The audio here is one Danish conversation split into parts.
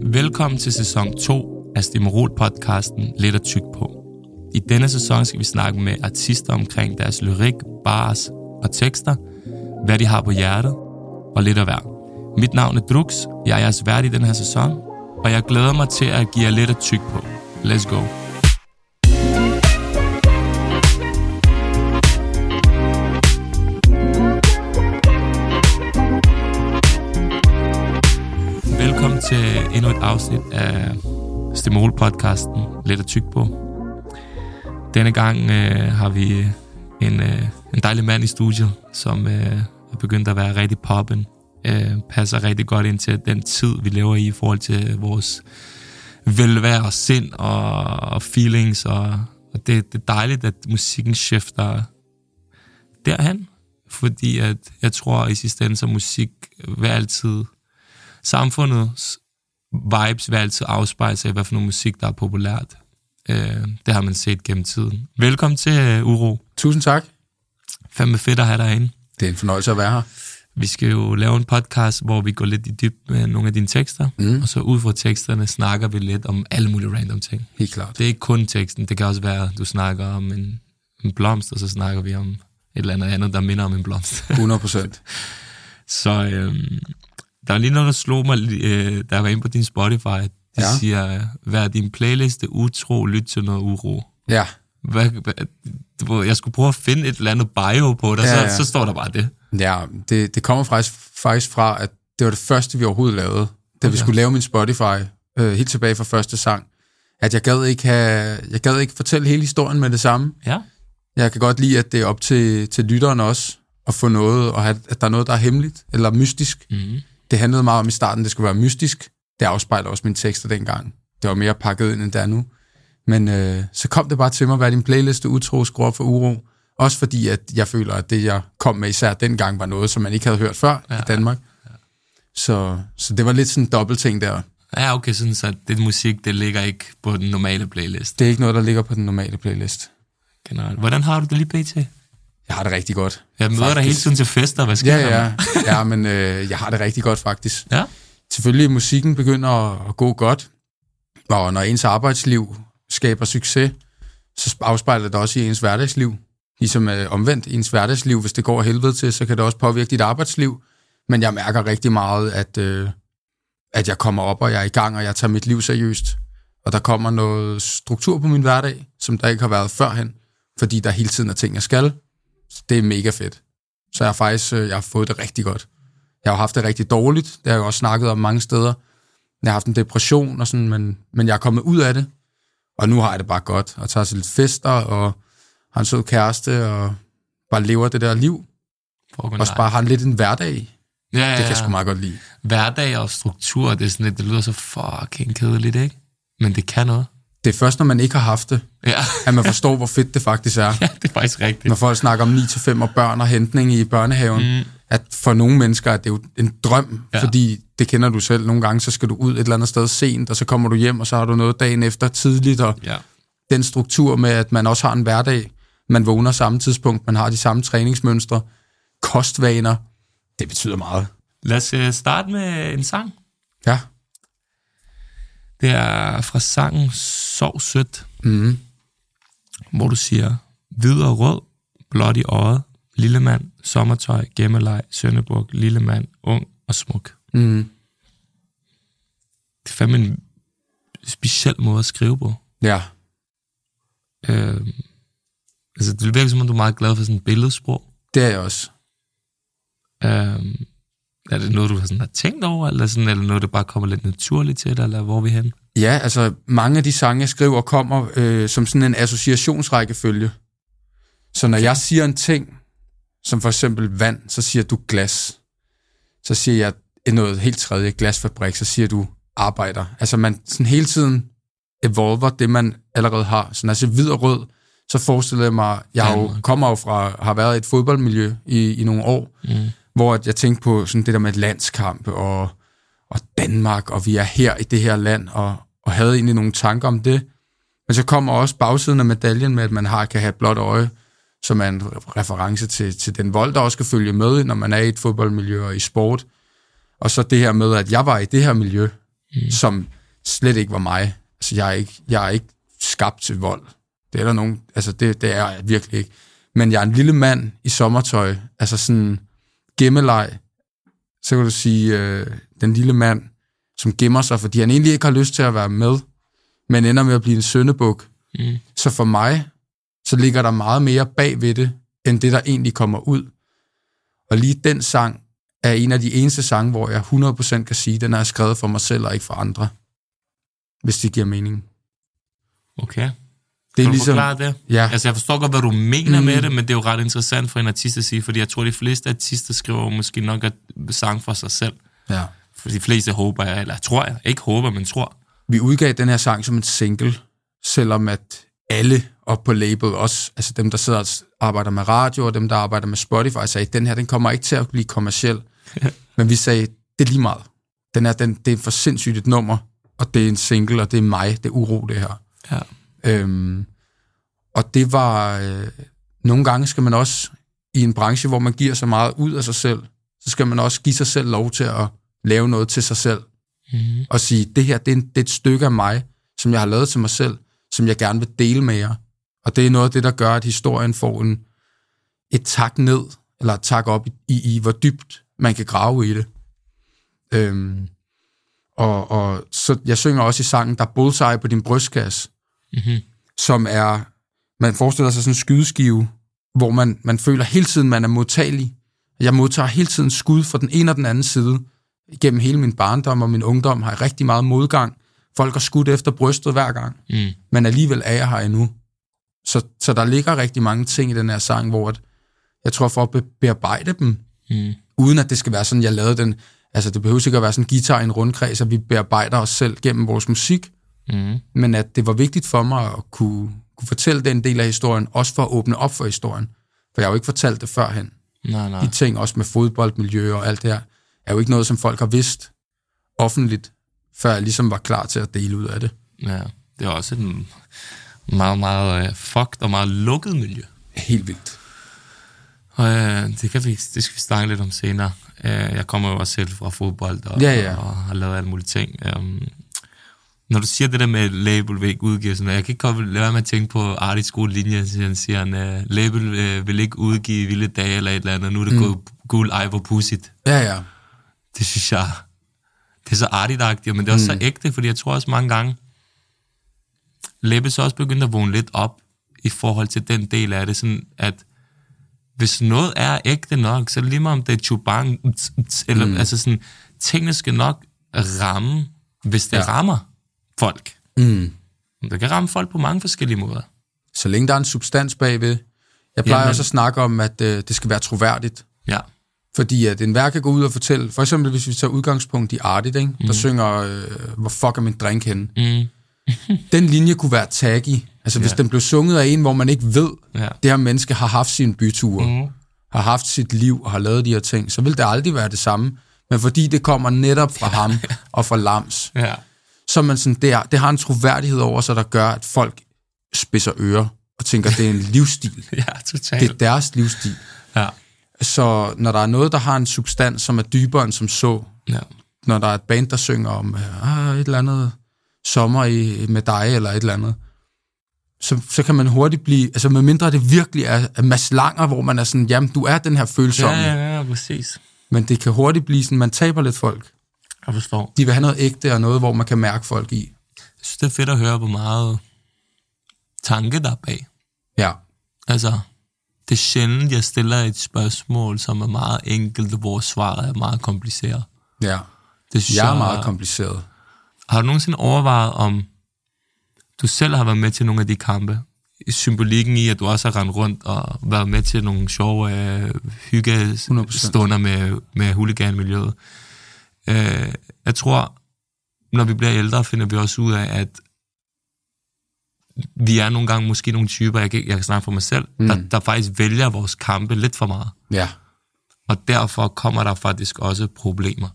Velkommen til sæson 2 af Stimmerol-podcasten Lidt at tyk på. I denne sæson skal vi snakke med artister omkring deres lyrik, bars og tekster, hvad de har på hjertet og lidt af hver. Mit navn er Drux, jeg er jeres vært i den her sæson, og jeg glæder mig til at give jer lidt at tyk på. Let's go. Til endnu et afsnit af Stimul-podcasten Lidt at tyk på. Denne gang øh, har vi en, øh, en dejlig mand i studiet, som øh, er begyndt at være rigtig poppen. Øh, passer rigtig godt ind til den tid, vi lever i i forhold til vores velvære og sind og, og feelings. Og, og det, det er dejligt, at musikken skifter derhen. Fordi at jeg tror i sidste ende, så musik vil altid... Samfundets vibes vil altid afspejle sig i, hvad for noget musik, der er populært. Øh, det har man set gennem tiden. Velkommen til uh, Uro. Tusind tak. Fandme fedt at have dig herinde. Det er en fornøjelse at være her. Vi skal jo lave en podcast, hvor vi går lidt i dyb med nogle af dine tekster, mm. og så ud fra teksterne snakker vi lidt om alle mulige random ting. Helt klart. Det er ikke kun teksten, det kan også være, at du snakker om en, en blomst, og så snakker vi om et eller andet andet, der minder om en blomst. 100 procent. så øhm, der er lige noget, der slog mig, øh, da jeg var inde på din Spotify. De ja. siger, hvad er din playliste utro, lyt til noget uro. Ja. Hvad, hvad, jeg skulle prøve at finde et eller andet bio på dig, ja, ja. Så, så står der bare det. Ja, det, det kommer faktisk, faktisk fra, at det var det første, vi overhovedet lavede, da okay. vi skulle lave min Spotify, øh, helt tilbage fra første sang, at jeg gad ikke have, jeg gad ikke fortælle hele historien med det samme. Ja. Jeg kan godt lide, at det er op til, til lytteren også, at få noget, og have, at der er noget, der er hemmeligt, eller mystisk. Mm. Det handlede meget om i starten, det skulle være mystisk. Det afspejler også mine tekster dengang. Det var mere pakket ind, end det er nu. Men øh, så kom det bare til mig, hvad din playliste utro, skruer for uro. Også fordi, at jeg føler, at det, jeg kom med især dengang, var noget, som man ikke havde hørt før ja, i Danmark. Ja, ja. Så, så det var lidt sådan en dobbelt ting der. Ja, okay, sådan så det musik, det ligger ikke på den normale playlist. Det er ikke noget, der ligger på den normale playlist. Generelt. Hvordan har du det lige pt? Jeg har det rigtig godt. Jeg møder faktisk. dig hele tiden til fester, hvad sker ja, ja. ja, men øh, jeg har det rigtig godt faktisk. Ja? Selvfølgelig, musikken begynder at gå godt, og når ens arbejdsliv skaber succes, så afspejler det også i ens hverdagsliv. Ligesom øh, omvendt, ens hverdagsliv, hvis det går helvede til, så kan det også påvirke dit arbejdsliv. Men jeg mærker rigtig meget, at, øh, at jeg kommer op, og jeg er i gang, og jeg tager mit liv seriøst. Og der kommer noget struktur på min hverdag, som der ikke har været førhen, fordi der hele tiden er ting, jeg skal. Det er mega fedt. Så jeg har faktisk øh, jeg har fået det rigtig godt. Jeg har haft det rigtig dårligt. Det har jeg også snakket om mange steder. Jeg har haft en depression og sådan, men, men jeg er kommet ud af det. Og nu har jeg det bare godt. Og tager sig lidt fester, og har en sød kæreste, og bare lever det der liv. Og bare har lidt en hverdag. Ja, ja, ja. Det kan jeg sgu meget godt lide. Hverdag og struktur, det er sådan lidt, det lyder så fucking kedeligt, ikke? Men det kan noget. Det er først, når man ikke har haft det, ja. at man forstår, hvor fedt det faktisk er. Ja, det er faktisk rigtigt. Når folk snakker om 9-5 og børn og hentning i børnehaven, mm. at for nogle mennesker er det jo en drøm, ja. fordi det kender du selv. Nogle gange, så skal du ud et eller andet sted sent, og så kommer du hjem, og så har du noget dagen efter tidligt, og ja. den struktur med, at man også har en hverdag, man vågner samme tidspunkt, man har de samme træningsmønstre, kostvaner, det betyder meget. Lad os øh, starte med en sang. Ja. Det er fra sangen Sov Sødt, mm. hvor du siger, hvid og rød, blåt i øjet, lille mand, sommertøj, gemmeleg, Sønderburg, lille mand, ung og smuk. Mm. Det er fandme en speciel måde at skrive på. Ja. Øh, altså, det virker som om, du er meget glad for sådan et billedsprog. Det er jeg også. Øh, er det noget, du har, sådan, har tænkt over, eller, sådan, eller noget, der bare kommer lidt naturligt til dig, eller hvor er vi hen? Ja, altså mange af de sange, jeg skriver, kommer øh, som sådan en associationsrækkefølge. Så når jeg siger en ting, som for eksempel vand, så siger du glas. Så siger jeg noget helt tredje, glasfabrik, så siger du arbejder. Altså man sådan hele tiden evolver det, man allerede har. Så når jeg siger hvid og rød, så forestiller jeg mig, jeg jo, kommer jo fra, har været i et fodboldmiljø i, i nogle år, mm. Hvor jeg tænkte på sådan det der med landskamp og, og Danmark, og vi er her i det her land, og, og havde egentlig nogle tanker om det. Men så kommer også bagsiden af medaljen med, at man har kan have et blåt øje, som er en reference til, til den vold, der også skal følge med, når man er i et fodboldmiljø og i sport. Og så det her med, at jeg var i det her miljø, mm. som slet ikke var mig. Altså, jeg er ikke, jeg er ikke skabt til vold. Det er der nogen, altså det, det er jeg virkelig ikke. Men jeg er en lille mand i sommertøj, altså sådan gemmeleg, så kan du sige, øh, den lille mand, som gemmer sig, fordi han egentlig ikke har lyst til at være med, men ender med at blive en søndebuk. Mm. Så for mig, så ligger der meget mere bag ved det, end det, der egentlig kommer ud. Og lige den sang er en af de eneste sange, hvor jeg 100% kan sige, at den er skrevet for mig selv og ikke for andre. Hvis det giver mening. Okay. Det er Kan du ligesom, forklare det? Ja. Altså, jeg forstår godt, hvad du mener mm. Med det, men det er jo ret interessant for en artist at sige, fordi jeg tror, de fleste artister skriver måske nok et sang for sig selv. ja. For de fleste håber jeg, eller tror jeg, ikke håber, men tror. Vi udgav den her sang som en single, selvom at alle op på label, også altså dem, der sidder og arbejder med radio, og dem, der arbejder med Spotify, sagde, den her, den kommer ikke til at blive kommersiel. Men vi sagde, det er lige meget. Den er, den, det er for sindssygt et nummer, og det er en single, og det er mig, det er uro, det her. Ja. Øhm, og det var... Øh, nogle gange skal man også, i en branche, hvor man giver så meget ud af sig selv, så skal man også give sig selv lov til at lave noget til sig selv. Mm. Og sige, det her, det er, en, det er et stykke af mig, som jeg har lavet til mig selv, som jeg gerne vil dele med jer. Og det er noget af det, der gør, at historien får en, et tak ned, eller et tak op i, i, i hvor dybt man kan grave i det. Øhm, og, og så jeg synger også i sangen, der er bullseye på din brystkasse, Mm-hmm. som er, man forestiller sig sådan en skydeskive, hvor man, man føler hele tiden, man er modtagelig. Jeg modtager hele tiden skud fra den ene og den anden side. Gennem hele min barndom og min ungdom har jeg rigtig meget modgang. Folk har skudt efter brystet hver gang, Mm. men alligevel er jeg her endnu. Så, så der ligger rigtig mange ting i den her sang, hvor at, jeg tror for at be- bearbejde dem, Mm. uden at det skal være sådan, jeg lavede den, altså det behøver ikke at være sådan en guitar i en rundkreds, at vi bearbejder os selv gennem vores musik, Mm. men at det var vigtigt for mig at kunne, kunne fortælle den del af historien, også for at åbne op for historien. For jeg har jo ikke fortalt det førhen. Nej, nej. De ting, også med fodboldmiljø og alt det her, er jo ikke noget, som folk har vidst offentligt, før jeg ligesom var klar til at dele ud af det. Ja, det er også et meget, meget uh, fucked og meget lukket miljø. Helt vildt. Og uh, det, kan vi, det skal vi snakke lidt om senere. Uh, jeg kommer jo også selv fra fodbold og, Ja, ja. og har lavet alle mulige ting. Um, når du siger det der med label vil ikke udgive sådan jeg kan ikke komme lade være med at tænke på Artis gode linje, så han siger, han, uh, label uh, vil ikke udgive Vilde Dage eller et eller andet, nu er det mm. guld ej hvor pudsigt. Ja, ja. Det synes jeg, det er så artigt men det er også mm. så ægte, fordi jeg tror også mange gange, Lebbe så også begyndt at vågne lidt op i forhold til den del af det, sådan at hvis noget er ægte nok, så lige meget om det er chubang, eller mm. altså sådan, tingene skal nok ramme, hvis det. Ja. rammer folk. Mm. Det kan ramme folk på mange forskellige måder. Så længe der er en substans bagved. Jeg plejer Jamen. også at snakke om, at øh, det skal være troværdigt. Ja. Fordi at en værk kan gå ud og fortælle, for eksempel hvis vi tager udgangspunkt i Artit, ikke? der synger, øh, hvor fuck er min drink henne? Mm. Den linje kunne være taggy. Altså hvis Ja. den blev sunget af en, hvor man ikke ved, Ja. det her menneske har haft sine byture, Mm. har haft sit liv og har lavet de her ting, så vil det aldrig være det samme. Men fordi det kommer netop fra ham og fra Lams, Ja. Så er man sådan, det, er, det har en troværdighed over sig, der gør, at folk spidser ører og tænker, det er en livsstil. Ja, totalt. Det er deres livsstil. Ja. Så når der er noget, der har en substans, som er dybere end som så, Ja. når der er et band, der synger om ah, et eller andet sommer i, med dig, eller et eller andet, så, så kan man hurtigt blive, altså med mindre det virkelig er, er Mads Langer, hvor man er sådan, jamen du er den her følsomme, Ja, ja, ja, præcis. men det kan hurtigt blive sådan, man taber lidt folk. Jeg forstår. De vil have noget ægte og noget, hvor man kan mærke folk i. Jeg synes, det er fedt at høre, hvor meget tanke der er bag. Ja, Altså, det er sjældent, jeg stiller et spørgsmål, som er meget enkelt, hvor svaret er meget kompliceret. ja. Det synes Jeg er meget kompliceret. Har du nogensinde overvejet, om du selv har været med til nogle af de kampe? Symbolikken i, at du også har rendt rundt og været med til nogle sjove øh, hyggestunder med, med huliganmiljøet. Øh, jeg tror, når vi bliver ældre, finder vi også ud af, at vi er nogle gange måske nogle typer, jeg kan, jeg kan snakke for mig selv, mm. der, der faktisk vælger vores kampe lidt for meget. Ja. Og derfor kommer der faktisk også problemer.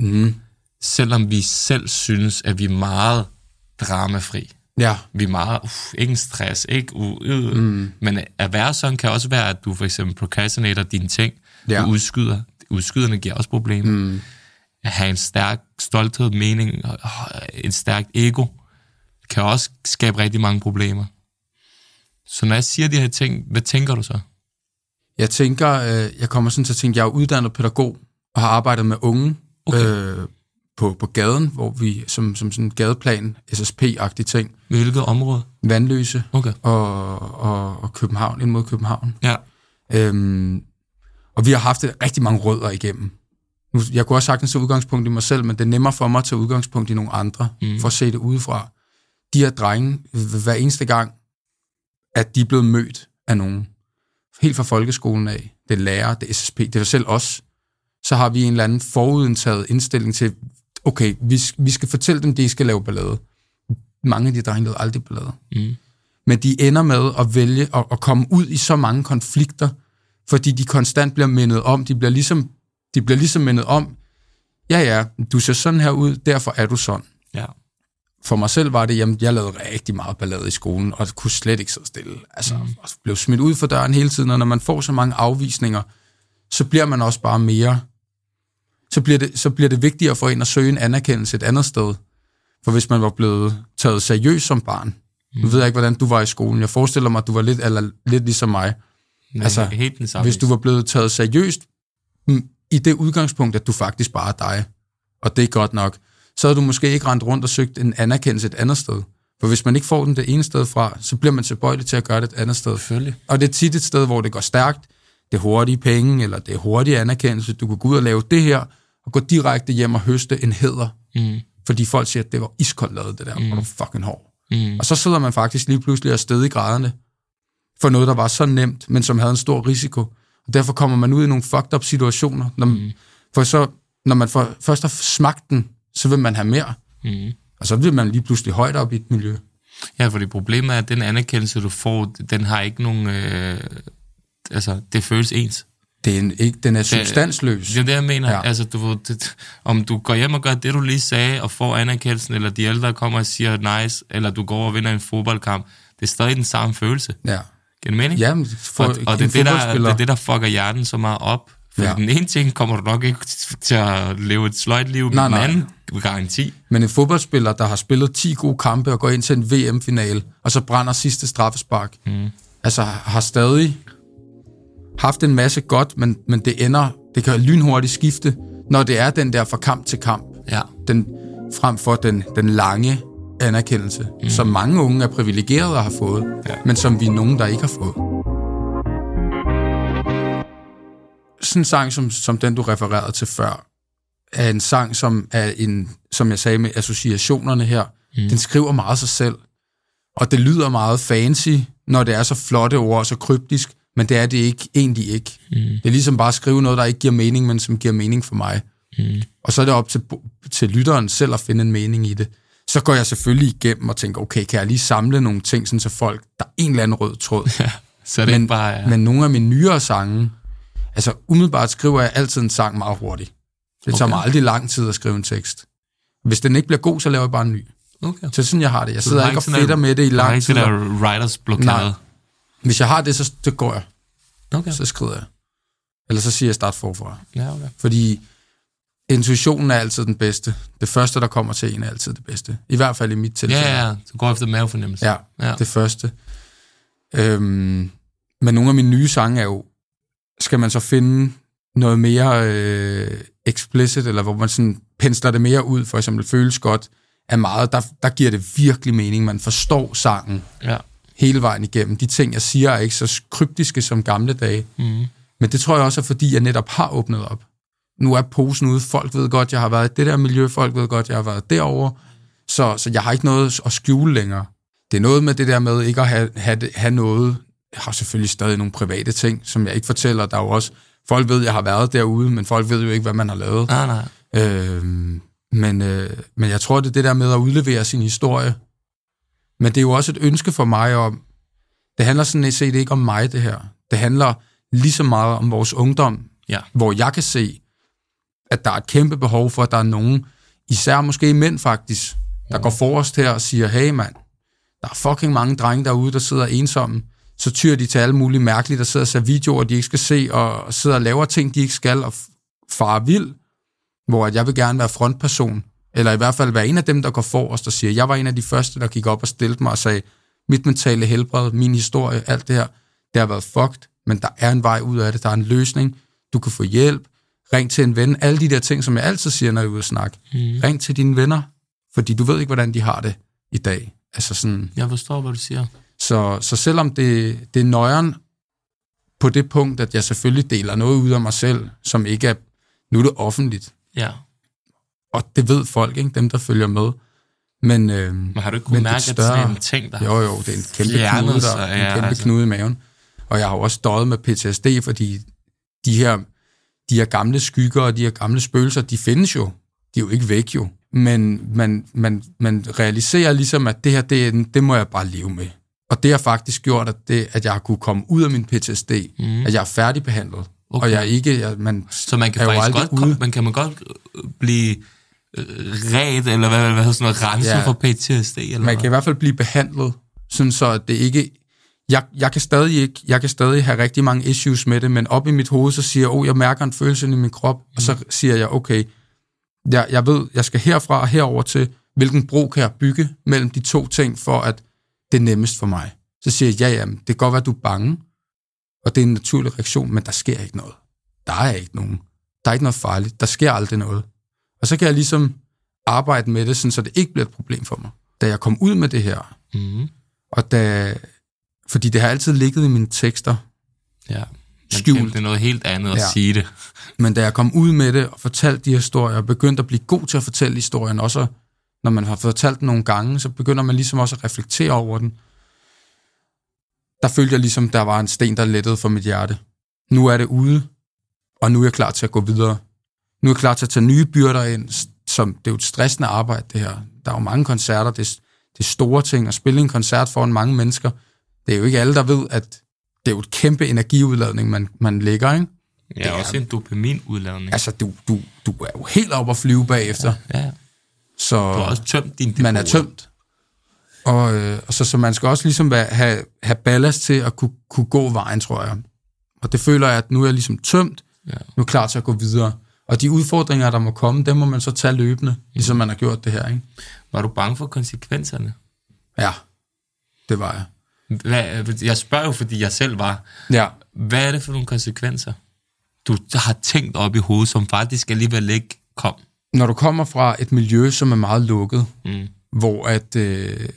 Mm. Selvom vi selv synes, at vi er meget dramafri. Ja. Vi er meget, uff, ikke en stress, ikke u, øh. mm. Men at være sådan kan også være, at du for eksempel procrastinater dine ting. Ja. Du udskyder. Udskyderne giver også problemer. Mm. At have en stærk stolthed, mening og en stærkt ego, kan også skabe rigtig mange problemer. Så når jeg siger de her ting, hvad tænker du så? Jeg tænker, øh, jeg kommer sådan til at tænke, jeg er uddannet pædagog og har arbejdet med unge okay. øh, på, på gaden, hvor vi som, som sådan en gadeplan, SSP-agtig ting. Hvilket område? Vandløse okay. og, og, og København, ind mod København. Ja. Øhm, og vi har haft rigtig mange rødder igennem. Nu, jeg kunne også sagtens tage udgangspunkt i mig selv, men det er nemmere for mig at tage udgangspunkt i nogle andre, mm. for at se det udefra. De her drenge, hver eneste gang, at de er blevet mødt af nogen, helt fra folkeskolen af, det er lærer, det er SSP, det er selv os, så har vi en eller anden forudentaget indstilling til, okay, vi, vi skal fortælle dem, de skal lave ballade. Mange af de drenge lavede aldrig ballade. Mm. Men de ender med at vælge at, at komme ud i så mange konflikter, fordi de konstant bliver mindet om, de bliver ligesom, de bliver ligesom mindet om, ja ja, du ser sådan her ud, derfor er du sådan. Ja. For mig selv var det, jamen, jeg lavede rigtig meget ballade i skolen, og kunne slet ikke sidde stille. Altså, mm. blev smidt ud for døren hele tiden, og når man får så mange afvisninger, så bliver man også bare mere så bliver, det, så bliver det vigtigere for en at søge en anerkendelse et andet sted. For hvis man var blevet taget seriøst som barn, mm. nu ved jeg ikke, hvordan du var i skolen, jeg forestiller mig, at du var lidt, eller, lidt ligesom mig. Nej, altså, helt den hvis du var blevet taget seriøst i det udgangspunkt, at du faktisk bare er dig, og det er godt nok, så havde du måske ikke rendt rundt og søgt en anerkendelse et andet sted. For hvis man ikke får den det ene sted fra, så bliver man tilbøjelig til at gøre det et andet sted. Selvfølgelig. Og det er tit et sted, hvor det går stærkt, det er hurtige penge, eller det er hurtige anerkendelse. Du kan gå ud og lave det her, og gå direkte hjem og høste en heder. Mm. Fordi folk siger, at det var iskoldt lavet, det der, mm. hvor du fucking hård. Mm. Og så sidder man faktisk lige pludselig afsted i graderne for noget, der var så nemt, men som havde en stor risiko. Og derfor kommer man ud i nogle fucked up situationer. Når, mm. For så, når man for, først har smagt den, så vil man have mere. Mm. Og så vil man lige pludselig højt op i et miljø. Ja, for det problemet er, at den anerkendelse, du får, den har ikke nogen... Øh, altså, det føles ens. Det er en, ikke, den er substansløs. Det er det, jeg mener. Ja. Altså, du, det, om du går hjem og gør det, du lige sagde, og får anerkendelsen, eller de ældre kommer og siger nice, eller du går og vinder en fodboldkamp, det er stadig den samme følelse. Ja. Giver det mening? Ja, for, og, og det, er det, der, det er det, der fucker hjernen så meget op. For ja. den ene ting kommer du nok ikke til at leve et sløjt liv, nej, men den anden garanti. Men en fodboldspiller, der har spillet 10 gode kampe og går ind til en VM-finale, og så brænder sidste straffespark, mm. altså har stadig haft en masse godt, men, men det ender, det kan lynhurtigt skifte, når det er den der fra kamp til kamp. Ja. Den, frem for den, den lange anerkendelse, mm. som mange unge er privilegerede at have fået, ja. men som vi er nogen, der ikke har fået. Sådan en sang, som, som den du refererede til før, er en sang, som er en, som jeg sagde med associationerne her, mm. den skriver meget sig selv, og det lyder meget fancy, når det er så flotte ord, så kryptisk, men det er det ikke, egentlig ikke. Mm. Det er ligesom bare at skrive noget, der ikke giver mening, men som giver mening for mig. Mm. Og så er det op til, til lytteren selv at finde en mening i det. Så går jeg selvfølgelig igennem og tænker, okay, kan jeg lige samle nogle ting, sådan så folk, der er en eller anden rød tråd. Ja, så det men, ikke bare... Ja. Men nogle af mine nyere sange, altså umiddelbart skriver jeg altid en sang meget hurtigt. Det tager okay. mig aldrig lang tid at skrive en tekst. Hvis den ikke bliver god, så laver jeg bare en ny. Okay. Så sådan, jeg har det. Jeg sidder ikke og fedter med det i lang tid. Du har ikke det der writers blokade? Nej. Hvis jeg har det, så det går jeg. Okay. Så skrider jeg. Eller så siger jeg start forfra. Ja, okay. Fordi intuitionen er altid den bedste. Det første, der kommer til en, er altid det bedste. I hvert fald i mit tilfælde. Ja, ja, du går efter mavefornemmelse. Ja, ja, det første. Øhm, men nogle af mine nye sange er jo, skal man så finde noget mere øh, explicit, eller hvor man sådan pensler det mere ud, for eksempel føles godt, er meget, der, der giver det virkelig mening. Man forstår sangen. Ja hele vejen igennem. De ting, jeg siger, er ikke så kryptiske som gamle dage. Mm. Men det tror jeg også er, fordi jeg netop har åbnet op. Nu er posen ude. Folk ved godt, jeg har været i det der miljø. Folk ved godt, jeg har været derovre. Så, så jeg har ikke noget at skjule længere. Det er noget med det der med ikke at have, have, have noget. Jeg har selvfølgelig stadig nogle private ting, som jeg ikke fortæller. Der er jo også... Folk ved, jeg har været derude, men folk ved jo ikke, hvad man har lavet. Nej, nej. Øhm, men, øh, men jeg tror, det er det der med at udlevere sin historie men det er jo også et ønske for mig om, det handler sådan set ikke om mig, det her. Det handler lige så meget om vores ungdom, ja. hvor jeg kan se, at der er et kæmpe behov for, at der er nogen, især måske mænd faktisk, der går forrest her og siger, hey mand, der er fucking mange drenge derude, der sidder ensomme, så tyrer de til alle mulige mærkelige, der sidder og ser videoer, de ikke skal se, og sidder og laver ting, de ikke skal, og far vild. hvor at jeg vil gerne være frontperson, eller i hvert fald være en af dem, der går forrest og siger, jeg var en af de første, der gik op og stillede mig og sagde, mit mentale helbred, min historie, alt det her, det har været fucked, men der er en vej ud af det, der er en løsning, du kan få hjælp, ring til en ven, alle de der ting, som jeg altid siger, når jeg er ude og snakke. Mm. Ring til dine venner, fordi du ved ikke, hvordan de har det i dag. Altså sådan, Jeg forstår, hvad du siger. så, så selvom det, det er nøjeren på det punkt, at jeg selvfølgelig deler noget ud af mig selv, som ikke er, nu er det offentligt, Ja. og det ved folk, ikke? dem der følger med. Men, øh, Men har du ikke kunnet det er mærke, at større- sådan en ting, der jo, jo, det er en kæmpe fjernet knude, der, sig, en ja, kæmpe altså. knude i maven. Og jeg har jo også støjet med PTSD, fordi de her, de her gamle skygger og de her gamle spøgelser, de findes jo. De er jo ikke væk jo. Men man, man, man realiserer ligesom, at det her, det, det må jeg bare leve med. Og det har faktisk gjort, at, det, at jeg har kunne komme ud af min PTSD, mm. at jeg er færdigbehandlet. Okay. Og jeg er ikke, jeg, man Så man kan faktisk godt, ude. man kan man godt øh, blive øh, ret, eller hvad, hvad hedder sådan noget, renset Ja. for PTSD, eller Man kan i hvert fald blive behandlet, sådan så at det ikke... Jeg, jeg, kan stadig ikke, jeg kan stadig have rigtig mange issues med det, men op i mit hoved, så siger jeg, oh, jeg mærker en følelse i min krop, og så siger jeg, okay, jeg, jeg ved, jeg skal herfra og herover til, hvilken bro kan jeg bygge mellem de to ting, for at det er nemmest for mig. Så siger jeg, ja, ja, det kan godt være, du er bange, og det er en naturlig reaktion, men der sker ikke noget. Der er ikke nogen. Der er ikke noget farligt. Der sker aldrig noget. Og så kan jeg ligesom arbejde med det, sådan, så det ikke bliver et problem for mig. Da jeg kom ud med det her, Mm. og da, fordi det har altid ligget i mine tekster, Ja. Men Skjult. Det er noget helt andet at Ja. sige det. men da jeg kom ud med det og fortalte de historier, og begyndte at blive god til at fortælle historien, også når man har fortalt den nogle gange, så begynder man ligesom også at reflektere over den. Der følte jeg ligesom, der var en sten, der lettede for mit hjerte. Nu er det ude, og nu er jeg klar til at gå videre. Nu er jeg klar til at tage nye byrder ind, som det er jo et stressende arbejde, det her. Der er jo mange koncerter, det er, det er store ting, at spille en koncert foran mange mennesker. Det er jo ikke alle, der ved, at det er jo et kæmpe energiudladning, man, man lægger, ikke? Ja, Det er- også en dopaminudladning. Altså, du, du, du er jo helt op at flyve bagefter, Ja, ja. så Du har også tømt din man er depoter. tømt. Og, øh, og så, så man skal også ligesom være, have, have ballast til at kunne, kunne gå vejen, tror jeg. Og det føler jeg, at nu er jeg ligesom tømt, Ja. nu er jeg klar til at gå videre. Og de udfordringer, der må komme, dem må man så tage løbende, ligesom man har gjort det her, ikke? Var du bange for konsekvenserne? Ja, det var jeg. Hvad, jeg spørger jo, fordi jeg selv var. Ja, Hvad er det for nogle konsekvenser, du har tænkt op i hovedet, som faktisk alligevel ikke kom? når du kommer fra et miljø, som er meget lukket, Mm. hvor at øh,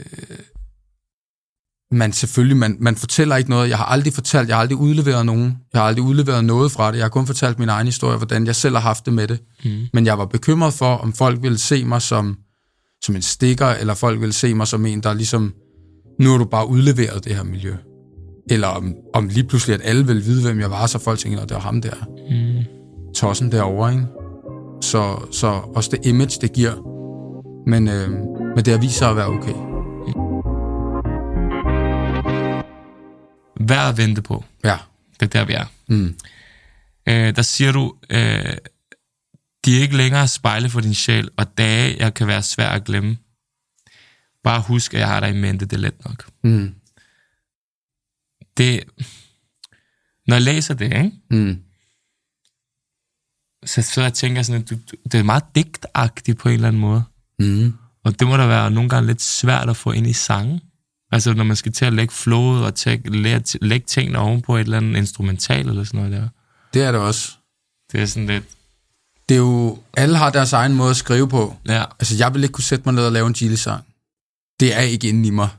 man selvfølgelig, man, man fortæller ikke noget. Jeg har aldrig fortalt, jeg har aldrig udleveret nogen. Jeg har aldrig udleveret noget fra det. Jeg har kun fortalt min egen historie, hvordan jeg selv har haft det med det. Mm. Men jeg var bekymret for, om folk ville se mig som, som en stikker, eller folk ville se mig som en, der ligesom, nu har du bare udleveret det her miljø. Eller om, om lige pludselig, at alle ville vide, hvem jeg var, så folk tænkte, at det var ham der. Mm. Tossen derovre, ikke? Så, så også det image, det giver. Men, øh, men det har vist sig at være okay. Værd at vente på. Ja. Det er der, vi er. Mm. Øh, der siger du, øh, de er ikke længere spejle for din sjæl, og dage, jeg kan være svær at glemme. Bare husk, at jeg har dig i mente, det er let nok. Mm. Det, når jeg læser det, ikke? Mm. så, så jeg tænker sådan, at du, du, det er meget digtagtigt på en eller anden måde. Mm. Og det må da være nogle gange lidt svært at få ind i sangen. Altså når man skal til at lægge flowet og til, lægge, lægge tingene ovenpå et eller andet instrumental eller sådan noget der. Det er det også. Det er sådan lidt, Det er jo, alle har deres egen måde at skrive på. ja, Altså, jeg vil ikke kunne sætte mig ned og lave en Gilles-sang. Det er ikke inde i mig.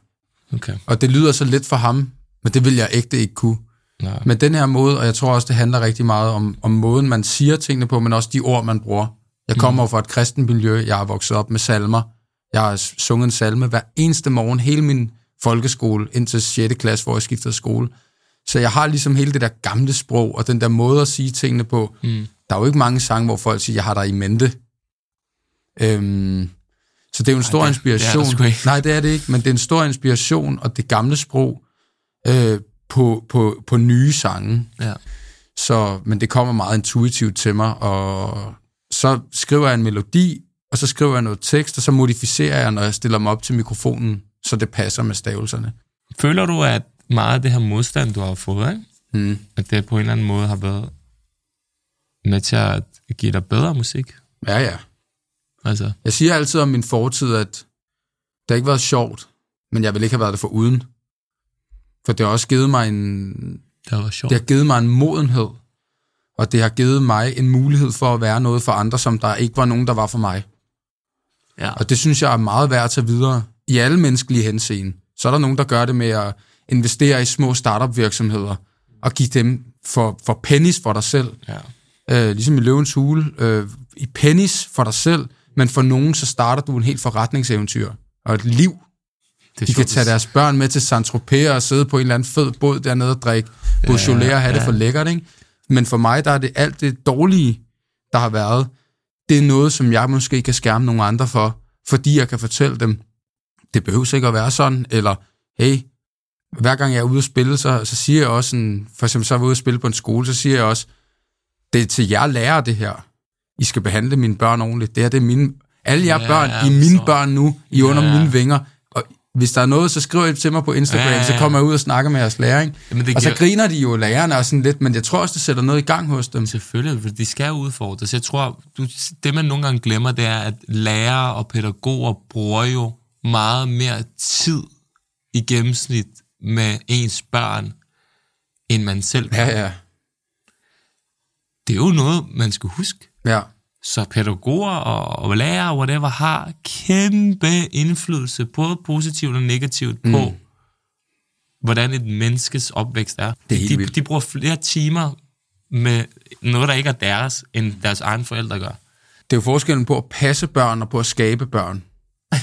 okay. Og det lyder så lidt for ham, men det vil jeg ægte ikke kunne. Ja. Men den her måde, og jeg tror også, det handler rigtig meget om, om måden, man siger tingene på, men også de ord, man bruger. Jeg kommer mm. fra et kristent miljø, jeg har vokset op med salmer. Jeg har sunget en salme hver eneste morgen, hele min folkeskole, indtil 6. klasse, hvor jeg skiftede skole. Så jeg har ligesom hele det der gamle sprog, og den der måde at sige tingene på. Mm. Der er jo ikke mange sange, hvor folk siger, jeg har dig i mente. Øhm, så det er jo en stor det- det er inspiration. sgu ikke. Nej, det er det ikke, men det er en stor inspiration, og det gamle sprog øh, på, på, på nye sange. ja. Så, men det kommer meget intuitivt til mig, og så skriver jeg en melodi, og så skriver jeg noget tekst, og så modificerer jeg, når jeg stiller mig op til mikrofonen, så det passer med stavelserne. Føler du, at meget af det her modstand, du har fået, ikke? Mm. at det på en eller anden måde har været med til at give dig bedre musik? Ja, ja. Altså, Jeg siger altid om min fortid, at det har ikke været sjovt, men jeg vil ikke have været det for uden. For det har også givet mig en, det var sjovt. det har givet mig en modenhed, og det har givet mig en mulighed for at være noget for andre, som der ikke var nogen, der var for mig. Ja. Og det synes jeg er meget værd at tage videre i alle menneskelige henseende. Så er der nogen, der gør det med at investere i små startup virksomheder og give dem for, for pennies for dig selv. ja. Øh, ligesom i Løvens Hule. Øh, I pennies for dig selv, men for nogen så starter du en helt forretningseventyr og et liv. Det De kan tage deres børn med til Saint-Tropez og sidde på en eller anden fed båd dernede og drikke Beaujolais og have det ja. for lækkert, ikke? Men for mig, der er det alt det dårlige, der har været, det er noget, som jeg måske kan skærme nogle andre for, fordi jeg kan fortælle dem, det behøver ikke at være sådan, eller hey, hver gang jeg er ude at spille, så, så siger jeg også, sådan, for eksempel så er jeg ude at spille på en skole, så siger jeg også, det er til jer lærer det her. I skal behandle mine børn ordentligt. Det her, det er mine, alle jer Ja, børn, I er mine så- børn nu, I er under Ja. mine vinger, og hvis der er noget, så skriv det til mig på Instagram, Ja, ja, så kommer jeg ud og snakker med jeres lærer, ikke? Jamen, det Og så giver- griner de jo lærerne og sådan lidt, men jeg tror også, det sætter noget i gang hos dem. Selvfølgelig, for de skal udfordres. Jeg tror, du, det man nogle gange glemmer, det er, at lærere og pædagoger bruger jo meget mere tid i gennemsnit med ens børn, end man selv gør. Ja, ja. Det er jo noget, man skal huske. Ja, Så pædagoger og, og lærere og whatever har kæmpe indflydelse, både positivt og negativt, mm. på, hvordan et menneskes opvækst er. Det er de, vildt. de bruger flere timer med noget, der ikke er deres, end deres egne forældre gør. det er jo forskellen på at passe børn og på at skabe børn.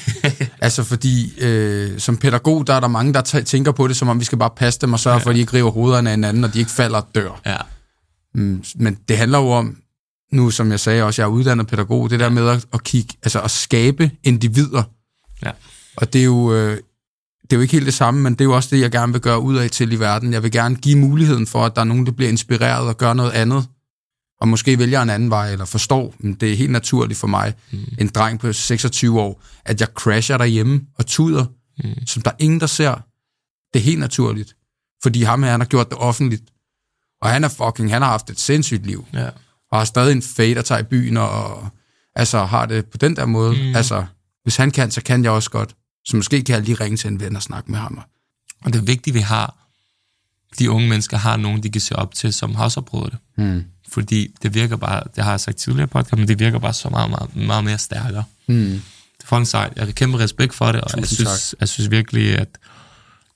altså fordi, øh, som pædagog, der er der mange, der tæ- tænker på det, som om vi skal bare passe dem og sørge ja. for, at de ikke river hovederne af hinanden, og de ikke falder og dør. Ja, Mm, men det handler jo om, nu som jeg sagde også, jeg er uddannet pædagog, det der med at, at kigge, altså at skabe individer. ja. Og det er jo, øh, det er jo ikke helt det samme, men det er jo også det, jeg gerne vil gøre ud af til i verden. Jeg vil gerne give muligheden for, at der er nogen, der bliver inspireret og gør noget andet, og måske vælger en anden vej, eller forstår, men det er helt naturligt for mig, mm. en dreng på 26 år, at jeg crasher derhjemme og tuder, mm. som der er ingen, der ser. Det er helt naturligt, fordi ham her, han har gjort det offentligt, og han er fucking, han har haft et sindssygt liv, ja. Og har stadig en fade, der tager i byen, og altså har det på den der måde. Mm. Altså, hvis han kan, så kan jeg også godt. Så måske kan jeg lige ringe til en ven og snakke med ham. Og det er vigtigt, vi har, de unge mennesker har nogen, de kan se op til, som også har prøvet det. Mm. Fordi det virker bare, det har jeg sagt tidligere på podcast, men det virker bare så meget, meget, meget mere stærkere. Mm. Det er fucking sejt. Jeg har kæmpe respekt for det, og jeg Tusind synes, jeg synes virkelig, at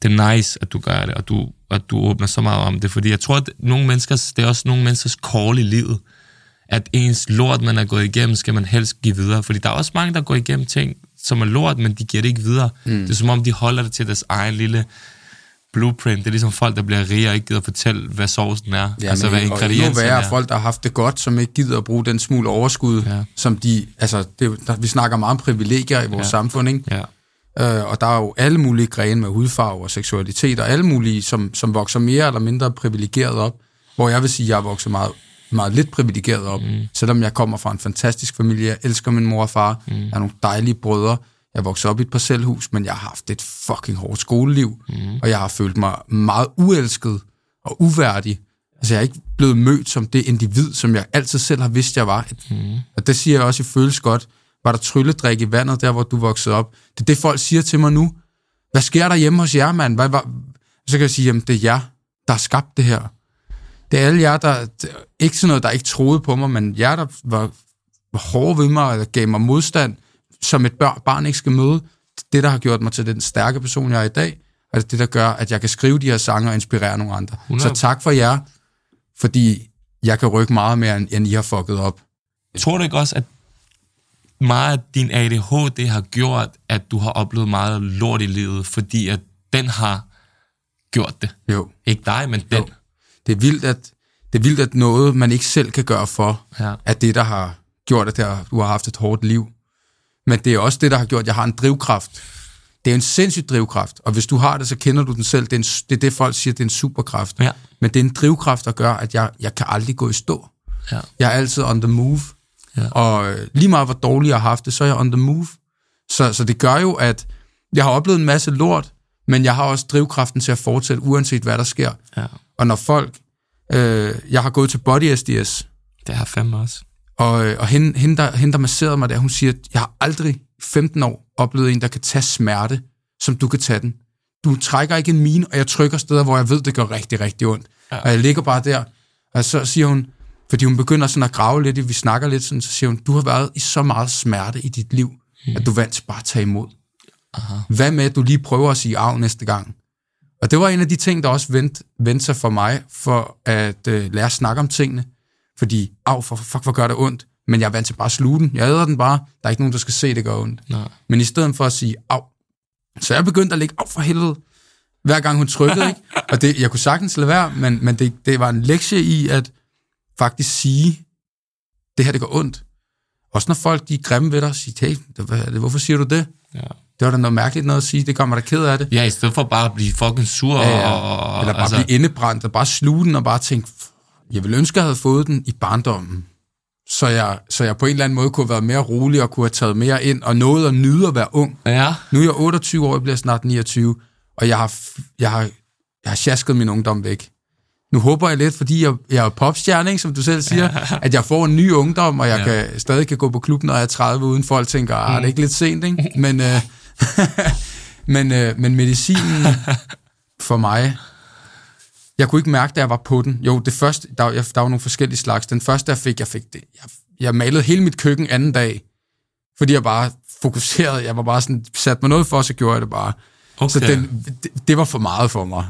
det er nice, at du gør det, og du, at du åbner så meget om det. Fordi jeg tror, at nogle menneskers, det er også nogle menneskers call i livet, at ens lort, man er gået igennem, skal man helst give videre. Fordi der er også mange, der går igennem ting, som er lort, men de giver det ikke videre. Mm. Det er som om, de holder det til deres egen lille blueprint. Det er ligesom folk, der bliver rige og ikke gider fortælle, hvad sovsen er. Ja, altså, hvad ingredienserne er. folk, der har haft det godt, som ikke gider at bruge den smule overskud, Ja. som de, altså, det, er der, vi snakker meget om privilegier i vores ja. Samfund, ikke? Ja. Øh, og der er jo alle mulige grene med hudfarve og seksualitet, og alle mulige, som, som vokser mere eller mindre privilegeret op, hvor jeg vil sige, at jeg er vokset meget, meget lidt privilegeret op, mm. selvom jeg kommer fra en fantastisk familie, jeg elsker min mor og far, mm. jeg har nogle dejlige brødre, jeg vokset op i et parcelhus, men jeg har haft et fucking hårdt skoleliv, mm. og jeg har følt mig meget uelsket og uværdig. Altså jeg er ikke blevet mødt som det individ, som jeg altid selv har vidst, jeg var. Mm. Og det siger jeg også i føles godt. Var der trylledrik i vandet, der hvor du voksede op? Det er det, folk siger til mig nu. Hvad sker der hjemme hos jer, mand? Hvad, hvad? Så kan jeg sige, jamen det er jer, der har skabt det her. Det er alle jer, der... er Ikke sådan noget, der ikke troede på mig, men jer, der var, var hårde ved mig, eller gav mig modstand, som et børn, barn ikke skal møde. Det, der har gjort mig til den stærke person, jeg er i dag, og det er der gør, at jeg kan skrive de her sange og inspirere nogle andre. 100. Så tak for jer, fordi jeg kan rykke meget mere, end I har fucket op. Tror du ikke også, at meget af din ADHD har gjort, at du har oplevet meget lort i livet, fordi at den har gjort det? Jo. Ikke dig, men den. Jo. Det er vildt, at, det er vildt, at noget, man ikke selv kan gøre for, Ja. er det, der har gjort, at der, du har haft et hårdt liv. Men det er også det, der har gjort, at jeg har en drivkraft. Det er en sindssyg drivkraft, og hvis du har det, så kender du den selv. Det er, en, det, er det, folk siger, det er en superkraft. Ja. Men det er en drivkraft, der gør, at jeg, jeg kan aldrig gå i stå. Ja. Jeg er altid on the move. Ja. Og øh, lige meget hvor dårligt jeg har haft det, så er jeg on the move. Så, så det gør jo, at jeg har oplevet en masse lort, men jeg har også drivkraften til at fortsætte, uanset hvad der sker. ja. Og når folk... Øh, jeg har gået til body SDS, Det har fandme også. Og, øh, og hende, hende, der, hende, der masserede mig der, hun siger, jeg har aldrig i 15 år oplevet en, der kan tage smerte, som du kan tage den. Du trækker ikke en mine, og jeg trykker steder, hvor jeg ved, det gør rigtig, rigtig ondt. Ja. Og jeg ligger bare der, og så siger hun, fordi hun begynder sådan at grave lidt, vi snakker lidt sådan, så siger hun, du har været i så meget smerte i dit liv, mm. at du vant til bare at tage imod. Aha. Hvad med, at du lige prøver at sige af næste gang? Og det var en af de ting, der også vendte, vendte sig for mig, for at øh, lære at snakke om tingene. Fordi, af, for, fuck, hvor gør det ondt. Men jeg er vant til bare at sluge den. Jeg æder den bare. Der er ikke nogen, der skal se, det gør ondt. Nej. Men i stedet for at sige, af. Så jeg begyndte at lægge af for helvede, hver gang hun trykkede. ikke? Og det, jeg kunne sagtens lade være, men, men det, det var en lektie i at faktisk sige, det her, det går ondt. Også når folk, de er grimme ved dig, siger, hey, hvorfor siger du det? Ja. Det var da noget mærkeligt noget at sige, det mig da ked af det. Ja, i stedet for bare at blive fucking sur. Ja, ja. Og, Eller bare altså... blive indebrændt, og bare sluge den, og bare tænke, jeg ville ønske, at jeg havde fået den i barndommen. Så jeg, så jeg på en eller anden måde kunne have været mere rolig, og kunne have taget mere ind, og noget at nyde at være ung. Ja. Nu er jeg 28 år, jeg bliver snart 29, og jeg har, jeg har, jeg har sjasket min ungdom væk. Nu håber jeg lidt, fordi jeg, jeg er popstjerne, ikke, som du selv siger, ja. at jeg får en ny ungdom, og jeg ja. kan, stadig kan gå på klubben, når jeg er 30, uden folk tænker, ah, mm. det er ikke lidt sent, ikke? Men, øh, men, øh, men medicinen for mig, jeg kunne ikke mærke, da jeg var på den. Jo, det første, der, jeg, der var nogle forskellige slags. Den første, jeg fik, jeg fik det. Jeg, jeg malede hele mit køkken anden dag, fordi jeg bare fokuserede. Jeg var bare sådan, sat mig noget for, så gjorde jeg det bare. Okay. Så den, det, det var for meget for mig.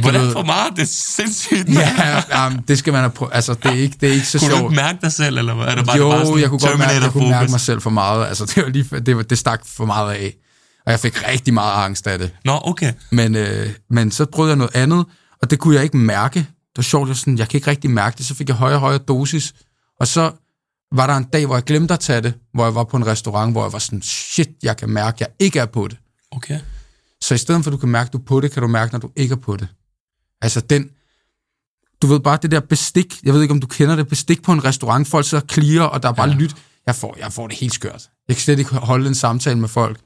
Hvordan for meget? Det er sindssygt. Ja, ja, det skal man have prøvet. Altså, det er ikke, det er ikke så kunne sjovt. Kunne du ikke mærke dig selv, eller er det bare, jo, det bare sådan jeg kunne godt mærke, jeg kunne mærke mig selv for meget. Altså, det, var lige, det, var, det stak for meget af. Og jeg fik rigtig meget angst af det. Nå, okay. Men, øh, men så prøvede jeg noget andet, og det kunne jeg ikke mærke. Det var sjovt, jeg, sådan, jeg kan ikke rigtig mærke det. Så fik jeg højere og højere dosis. Og så var der en dag, hvor jeg glemte at tage det, hvor jeg var på en restaurant, hvor jeg var sådan, shit, jeg kan mærke, jeg ikke er på det. Okay. Så i stedet for, at du kan mærke, at du er på det, kan du mærke, når du ikke er på det. Altså den, du ved bare det der bestik, jeg ved ikke, om du kender det, bestik på en restaurant, folk sidder og klirer, og der er bare ja. lyt. Jeg får, jeg får det helt skørt. Jeg kan slet ikke holde en samtale med folk.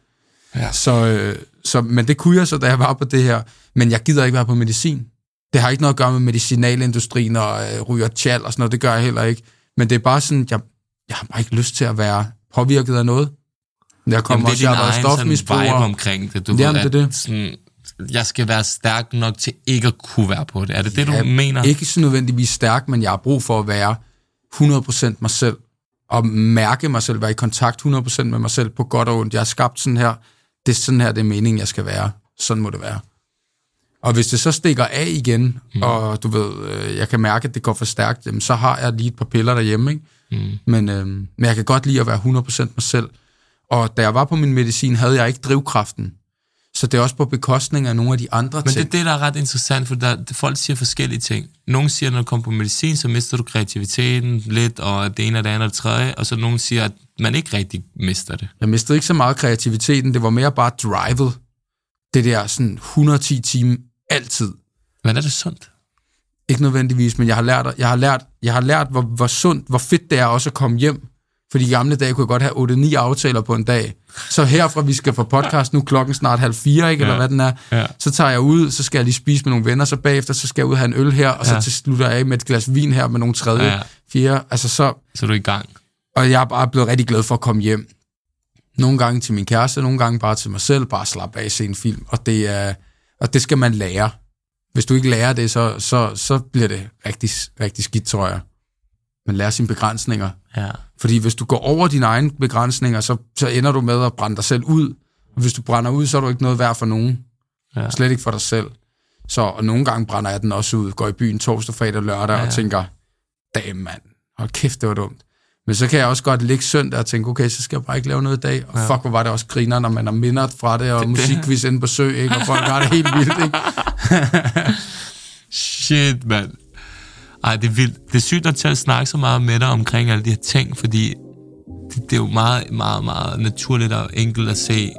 Ja. Så, øh, så, men det kunne jeg så, da jeg var på det her. Men jeg gider ikke være på medicin. Det har ikke noget at gøre med medicinalindustrien og øh, ryger tjal og sådan noget, det gør jeg heller ikke. Men det er bare sådan, jeg, jeg har bare ikke lyst til at være påvirket af noget. Jeg kommer Jamen, det er også, jeg har været vibe omkring det. Du Jamen, ved, det, det. Sådan, jeg skal være stærk nok til ikke at kunne være på det. Er det det, ja, du mener? Ikke så nødvendigvis stærk, men jeg har brug for at være 100% mig selv. Og mærke mig selv, være i kontakt 100% med mig selv på godt og ondt. Jeg har skabt sådan her, det er sådan her, det er meningen, jeg skal være. Sådan må det være. Og hvis det så stikker af igen, mm. og du ved, øh, jeg kan mærke, at det går for stærkt, jamen, så har jeg lige et par piller derhjemme. Ikke? Mm. Men, øh, men jeg kan godt lide at være 100% mig selv. Og da jeg var på min medicin, havde jeg ikke drivkraften. Så det er også på bekostning af nogle af de andre Men ting. Men det er det, der er ret interessant, for der, folk siger forskellige ting. Nogle siger, at når du kommer på medicin, så mister du kreativiteten lidt, og det ene og det andet og det tredje, og så nogen siger, at man ikke rigtig mister det. Jeg mistede ikke så meget kreativiteten, det var mere bare drivet. Det der sådan 110 timer altid. Men er det sundt? Ikke nødvendigvis, men jeg har lært, jeg har lært, jeg har lært hvor, hvor sundt, hvor fedt det er også at komme hjem fordi i gamle dage kunne jeg godt have 8-9 aftaler på en dag. Så herfra, vi skal få podcast nu klokken snart halv fire, ikke, ja. eller hvad den er. Ja. Så tager jeg ud, så skal jeg lige spise med nogle venner, så bagefter, så skal jeg ud og have en øl her, og så ja. til slutter jeg af med et glas vin her med nogle tredje, ja. fjerde. Altså så... Så er du i gang. Og jeg er bare blevet rigtig glad for at komme hjem. Nogle gange til min kæreste, nogle gange bare til mig selv, bare slappe af se en film. Og det, er, og det skal man lære. Hvis du ikke lærer det, så, så, så bliver det rigtig, rigtig skidt, tror jeg. Man lærer sine begrænsninger. Ja. Fordi hvis du går over dine egne begrænsninger, så, så ender du med at brænde dig selv ud. Og hvis du brænder ud, så er du ikke noget værd for nogen. Ja. Slet ikke for dig selv. Så og nogle gange brænder jeg den også ud. Går i byen torsdag, fredag og lørdag ja, ja. og tænker, damn mand, hold kæft, det var dumt. Men så kan jeg også godt ligge søndag og tænke, okay, så skal jeg bare ikke lave noget i dag. Og ja. fuck, hvor var det også griner, når man er mindret fra det, og det, musikquiz inde på sø, ikke? og folk har det helt vildt. Ikke? Shit, mand. Ej, det er vildt. Det er sygt at til at snakke så meget med dig omkring alle de her ting, fordi det, det er jo meget, meget, meget naturligt og enkelt at se,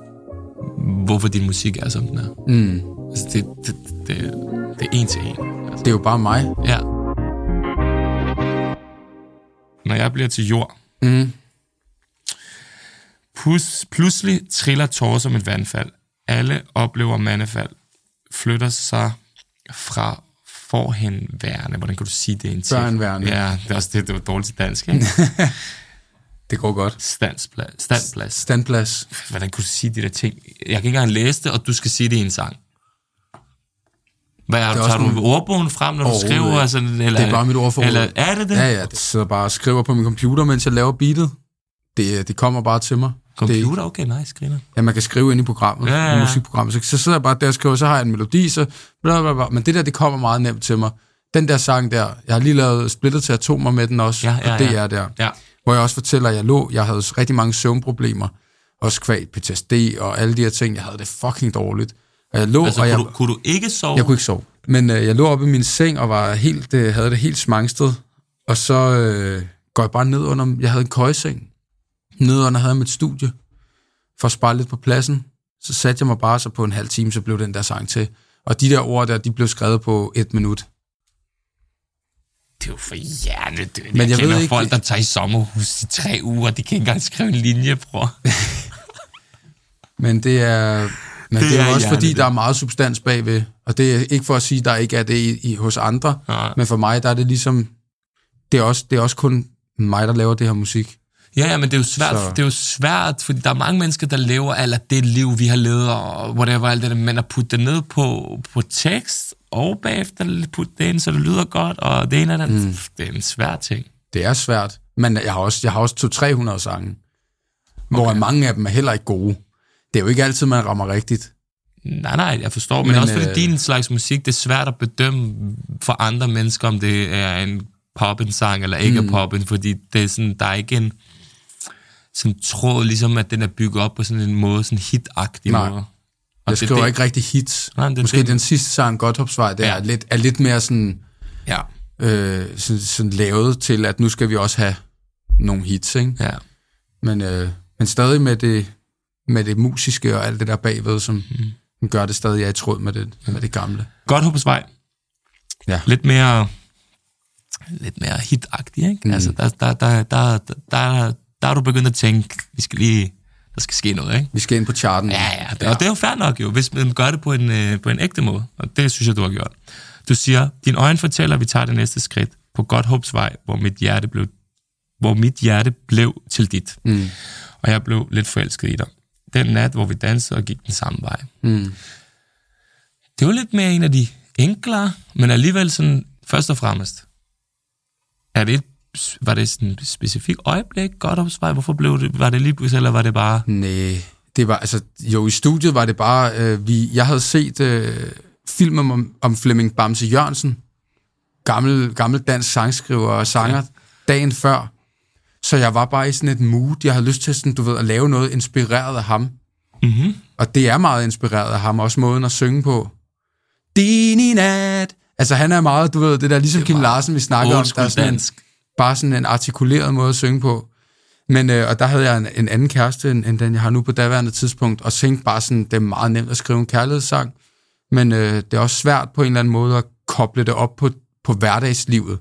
hvorfor din musik er, som den er. Mm. Altså, det, det, det, det er en til en. Altså. Det er jo bare mig. Ja. Når jeg bliver til jord, mm. plus, pludselig triller tårer som et vandfald. Alle oplever mandefald, flytter sig fra forhenværende, hvordan kan du sige det? i En tekst? Førhenværende. Ja, det er også det, det var dårligt til dansk, ikke? Det går godt. Standsplads. Standplads. Standplads. Hvordan kunne du sige de der ting? Jeg kan ikke engang læse det, og du skal sige det i en sang. Hvad er Det du? er Tager du nogle- ordbogen frem, når du skriver? Sådan, eller, Det er bare mit ordforråd. Eller er det det? Ja, ja, jeg sidder bare og skriver på min computer, mens jeg laver beatet. Det, det kommer bare til mig. Computer? Okay, nice, griner. ja, man kan skrive ind i programmet, Ja, ja, ja, musikprogrammet. Så, så sidder jeg bare der og skriver, så har jeg en melodi, så bla, bla, bla. Men det der, det kommer meget nemt til mig. Den der sang der, jeg har lige lavet splittet til atomer med den også, Ja, ja, og det ja. er der. Ja. Hvor jeg også fortæller, at jeg lå, jeg havde rigtig mange søvnproblemer, også kvæg PTSD og alle de her ting. Jeg havde det fucking dårligt. Og jeg lå, Altså, og kunne, jeg, du, kunne du ikke sove? jeg kunne ikke sove. Men øh, jeg lå oppe i min seng og var helt, øh, havde det helt smangsted. Og så øh, går jeg bare ned under... Jeg havde en køjeseng. Nede under havde jeg mit studie. For at spare lidt på pladsen. Så satte jeg mig bare så på en halv time, så blev den der sang til. Og de der ord der, de blev skrevet på et minut. Det er jo for hjernedødt. Men jeg, jeg kender ved ikke- folk, der tager i sommerhus i tre uger, de kan ikke engang skrive en linje, bror. Men det er... Men Det det, er er også fordi, der er meget substans bagved. Og det er ikke for at sige, at der ikke er det i, i, hos andre. Nej. Men for mig, der er det ligesom... Det er også, det er også kun mig, der laver det her musik. Ja, ja, men det er jo svært, Så- det er jo svært, fordi der er mange mennesker, der lever eller det liv, vi har levet, og whatever, alt det der, men at putte det ned på, på tekst, og bagefter putte det ind, så det lyder godt, og det ene eller andet, mm. det er en svær ting. Det er svært, men jeg har også, jeg har også 200-300 sange, hvor Okay. mange af dem er heller ikke gode. Det er jo ikke altid, man rammer rigtigt. Nej, nej, jeg forstår, men, Men, også fordi øh, din slags musik, det er svært at bedømme for andre mennesker, om det er en poppen-sang eller ikke mm. poppen, fordi det er sådan, der er ikke en sådan tråd, ligesom at den er bygget op på sådan en måde, sådan hit-agtig Nej. måde. Og Jeg det er skriver det- ikke rigtig hits. Nej, det Måske det. den sidste sang, Godthåbsvej, det Ja. er, lidt, er lidt mere sådan, Ja, øh, sådan, sådan lavet til, at nu skal vi også have nogle hits, ikke? ja. Men, øh, men stadig med det, med det musiske og alt det der bagved, som mm. gør det stadig er i tråd med det, med det gamle. Godt håbes vej. Ja. Lidt mere, lidt mere hit-agtig, ikke? Mm. Altså, der, der, der, der, der, der, der er du begyndt at tænke, vi skal lige, der skal ske noget, ikke? Vi skal ind på charten. Ja, ja, det, og det er jo fair nok jo, hvis man gør det på en, øh, på en ægte måde, og det synes jeg, du har gjort. Du siger, din øjne fortæller, at vi tager det næste skridt på godt håbsvej, hvor mit hjerte blev, hvor mit hjerte blev til dit. Mm. Og jeg blev lidt forelsket i dig. Den nat, hvor vi dansede og gik den samme vej. Mm. Det var lidt mere en af de enklere, men alligevel sådan, først og fremmest, er det et, var det sådan et specifikt øjeblik, godt opsvej? Hvorfor blev det, var det lige pludselig, eller var det bare... Nej, det var, altså, jo, i studiet var det bare, øh, vi, jeg havde set øh, filmen om, om Flemming Bamse Jørgensen, gammel, gammel dansk sangskriver og sanger, ja. dagen før. Så jeg var bare i sådan et mood, jeg havde lyst til sådan, du ved, at lave noget inspireret af ham. Mm-hmm. Og det er meget inspireret af ham, også måden at synge på. Din i nat. Altså han er meget, du ved, det der ligesom Kim Larsen, vi snakker om, der er sådan dansk. Bare sådan en artikuleret måde at synge på. Men, øh, og der havde jeg en, en anden kæreste, end, end den jeg har nu på daværende tidspunkt, og tænkte bare sådan, det er meget nemt at skrive en kærlighedssang, men øh, det er også svært på en eller anden måde at koble det op på, på hverdagslivet.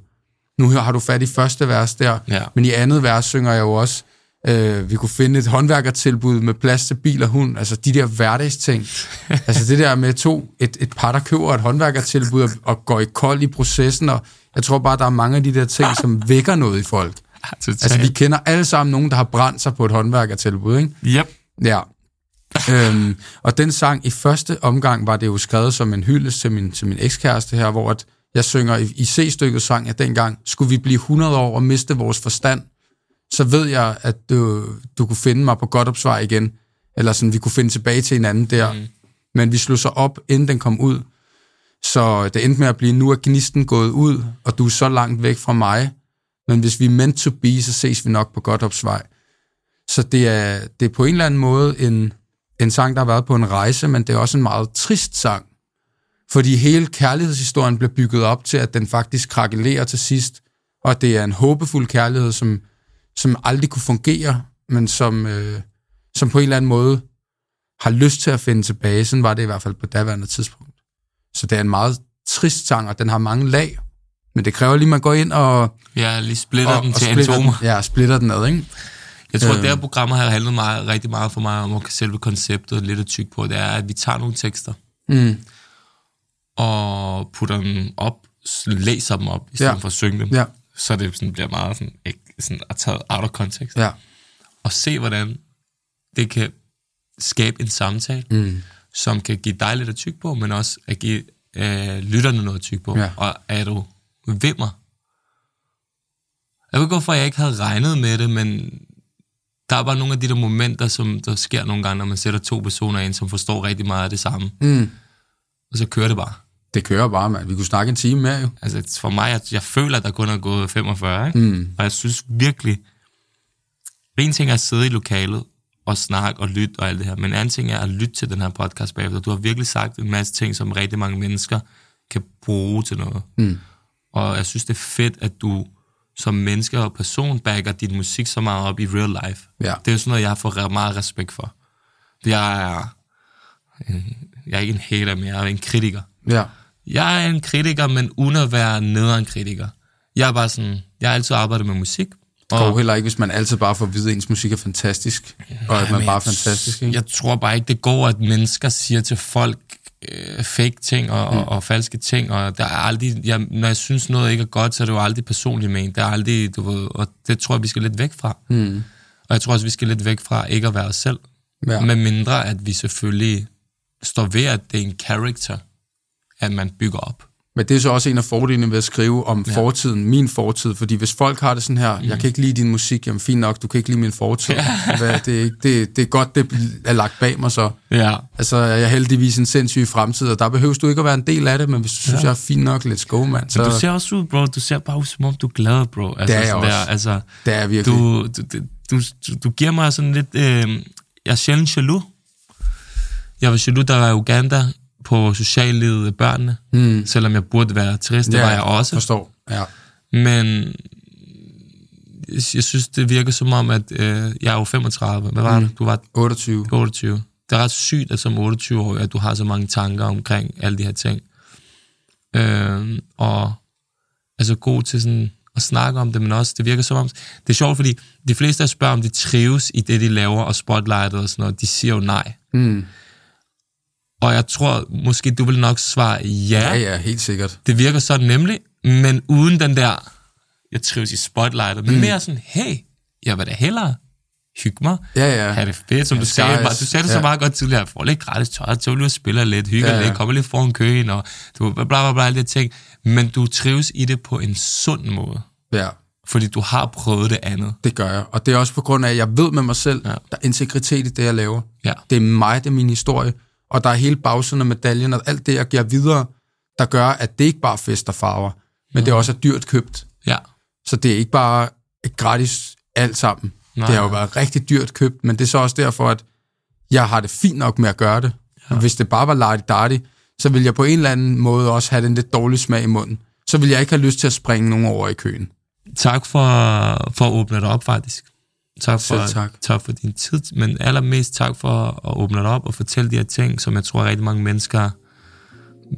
Nu har du fat i første vers der, Ja. men i andet vers synger jeg jo også, øh, vi kunne finde et håndværkertilbud med plads til bil og hund, altså de der hverdagsting. altså det der med to, et, et par, der køber et håndværkertilbud og, og går i kold i processen, og jeg tror bare, der er mange af de der ting, som vækker noget i folk. Totalt. Altså, vi kender alle sammen nogen, der har brændt sig på et håndværkertilbud, ikke? Yep. Ja. øhm, og den sang, i første omgang var det jo skrevet som en hyldest til min, til min ekskæreste her, hvor at jeg synger i, i C-stykket sang jeg dengang, skulle vi blive 100 år og miste vores forstand, så ved jeg, at du, du kunne finde mig på godt opsvar igen, eller sådan, vi kunne finde tilbage til hinanden der. Mm. Men vi slog så op, inden den kom ud, så det endte med at blive, nu er gnisten gået ud, og du er så langt væk fra mig, men hvis vi er meant to be, så ses vi nok på godt opsvej. Så det er, det er på en eller anden måde en, en sang, der har været på en rejse, men det er også en meget trist sang. Fordi hele kærlighedshistorien bliver bygget op til, at den faktisk krakelerer til sidst, og det er en håbefuld kærlighed, som, som aldrig kunne fungere, men som, øh, som på en eller anden måde har lyst til at finde tilbage. Sådan var det i hvert fald på daværende tidspunkt. Så det er en meget trist sang, og den har mange lag. Men det kræver lige, at man går ind og, Jeg lige splitter og, den og til splitter atomer. den, ja, splitter den ad, ikke? Jeg tror, at Øhm. det her program har handlet meget, rigtig meget for mig om selve konceptet, lidt at tykke på, det er, at vi tager nogle tekster Mm. og putter dem op læser dem op, i stedet Ja. for at synge dem. Ja. Så det sådan bliver meget sådan, ikke, sådan at taget out of context. Ja. Og se, hvordan det kan skabe en samtale, Mm. som kan give dig lidt at tykke på, men også at give øh, lytterne noget at tykke på. Ja. Og er du vimmer? Jeg ved ikke, hvorfor jeg ikke havde regnet med det, men der er bare nogle af de der momenter, som der sker nogle gange, når man sætter to personer ind, som forstår rigtig meget af det samme. Mm. Og så kører det bare. Det kører bare, mand. Vi kunne snakke en time mere, jo. Altså for mig, jeg, jeg føler, at der kun er gået 45, ikke? Mm. Og jeg synes virkelig, en ting er at sidde i lokalet og snakke og lytte og alt det her, men en anden ting er at lytte til den her podcast bagefter. Du har virkelig sagt en masse ting, som rigtig mange mennesker kan bruge til noget. Mm. Og jeg synes, det er fedt, at du som menneske og person backer din musik så meget op i real life. Ja. Det er jo sådan noget, jeg får meget respekt for. Jeg er, jeg er ikke en hater, men jeg er en kritiker. Ja. Jeg er en kritiker, men uden at være nederen kritiker. Jeg er bare sådan, jeg har altid arbejdet med musik. Det går heller ikke, hvis man altid bare får at vide, at ens musik er fantastisk, og at man bare er fantastisk. Ikke? Jeg tror bare ikke, det går, at mennesker siger til folk øh, fake ting og, mm. og, og falske ting, og der er aldrig, jeg, når jeg synes noget ikke er godt, så er det jo aldrig personligt ment. Det er aldrig, du ved, og det tror jeg, vi skal lidt væk fra. Mm. Og jeg tror også, vi skal lidt væk fra ikke at være os selv. Ja. Med mindre, at vi selvfølgelig står ved, at det er en character, at man bygger op. Men det er så også en af fordelene ved at skrive om ja. fortiden, min fortid, fordi hvis folk har det sådan her, mm. jeg kan ikke lide din musik, jamen fint nok, du kan ikke lide min fortid. Hvad, det, er ikke, det, det er godt, det er lagt bag mig så. Ja. Altså, jeg er heldigvis en sindssyg fremtid, og der behøver du ikke at være en del af det, men hvis du synes, jeg er fint nok, let's go, mand. Så Men du ser også ud, bro. Du ser bare ud, som om du er glad, bro. Altså, Det er jeg også. Der, altså, det er virkelig. du, du, du, du, du, du giver mig sådan lidt... Øh, jeg er sjældent jaloux. Jeg var jaloux, der var i Uganda på sociallivet af børnene. Mm. Selvom jeg burde være trist, det Ja, var jeg også. Forstår, ja. Men jeg, synes, det virker som om, at øh, jeg er jo 35. Hvad var Mm. det? Du var 28. 28. Det er ret sygt, at som 28-årig, at du har så mange tanker omkring alle de her ting. Øh, og altså god til sådan at snakke om det, men også, det virker som om, det er sjovt, fordi de fleste, der spørger, om de trives i det, de laver, og spotlightet og sådan noget, de siger jo nej. Mm. Og jeg tror, måske du vil nok svare ja. Ja, ja, helt sikkert. Det virker sådan nemlig, men uden den der, jeg trives i spotlightet, men mm. mere sådan, hey, jeg vil da hellere hygge mig, Ja, ja. have det fedt, som Ja, du sagde, bare, du sagde det så Ja. meget godt tidligere, jeg får lidt gratis tøj, så du spille lidt, hygge Ja, ja, lidt, kommer lidt foran køen, og du bla bla bla, alle de ting, men du trives i det på en sund måde, Ja, fordi du har prøvet det andet. det gør jeg. Og det er også på grund af, at jeg ved med mig selv. Ja. der er integritet i det, jeg laver. Ja, Det er mig, det er min historie. Og der er hele bagsiden af medaljen, og alt det, jeg giver videre, der gør, at det ikke bare er fest og farver, men det også er dyrt købt. ja, Så det er ikke bare gratis alt sammen. Nej. Det har jo været rigtig dyrt købt, men det er så også derfor, at jeg har det fint nok med at gøre det. Ja. Hvis det bare var lardy darty, så vil jeg på en eller anden måde også have den lidt dårlige smag i munden. Så vil jeg ikke have lyst til at springe nogen over i køen. tak for, for at åbne dig op faktisk. Tak for, Selv tak. tak for din tid, men allermest tak for at åbne dig op og fortælle de her ting, som jeg tror rigtig mange mennesker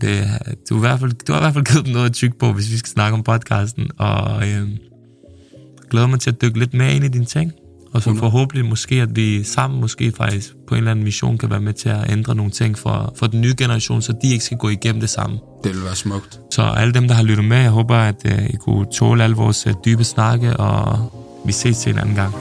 vil. Du, i hvert fald, du har i hvert fald givet dem noget at tykke på, hvis vi skal snakke om podcasten, og øhm, glæder mig til at dykke lidt mere ind i dine ting, og så forhåbentlig måske, at vi sammen måske faktisk på en eller anden mission kan være med til at ændre nogle ting for, for den nye generation, så de ikke skal gå igennem det samme. Det vil være smukt. Så alle dem, der har lyttet med, jeg håber, at øh, I kunne tåle alle vores øh, dybe snakke, og vi ses til en anden gang.